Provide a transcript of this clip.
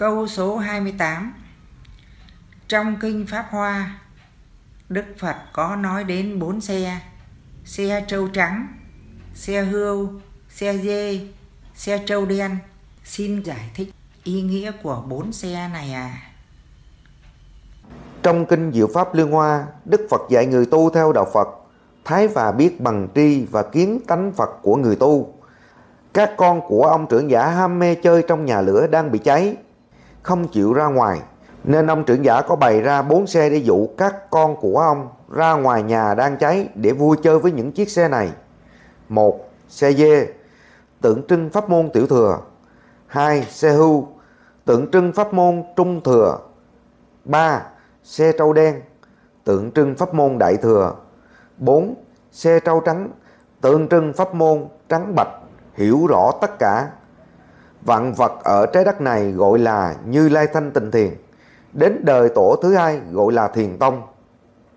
Câu số 28 Trong Kinh Pháp Hoa, Đức Phật có nói đến bốn xe, xe trâu trắng, xe hươu, xe dê, xe trâu đen. Xin giải thích ý nghĩa của bốn xe này à? Trong Kinh Diệu Pháp Lương Hoa, Đức Phật dạy người tu theo Đạo Phật, thái và biết bằng tri và kiến tánh Phật của người tu. Các con của ông trưởng giả ham mê chơi trong nhà lửa đang bị cháy, không chịu ra ngoài, nên ông trưởng giả có bày ra bốn xe để dụ các con của ông ra ngoài nhà đang cháy để vui chơi với những chiếc xe này. một Xe dê, tượng trưng pháp môn tiểu thừa. hai Xe hưu, tượng trưng pháp môn trung thừa. ba Xe trâu đen, tượng trưng pháp môn đại thừa. bốn Xe trâu trắng, tượng trưng pháp môn trắng bạch, hiểu rõ tất cả. Vạn vật ở trái đất này gọi là Như Lai Thanh Tịnh Thiền. Đến đời tổ thứ hai gọi là Thiền Tông.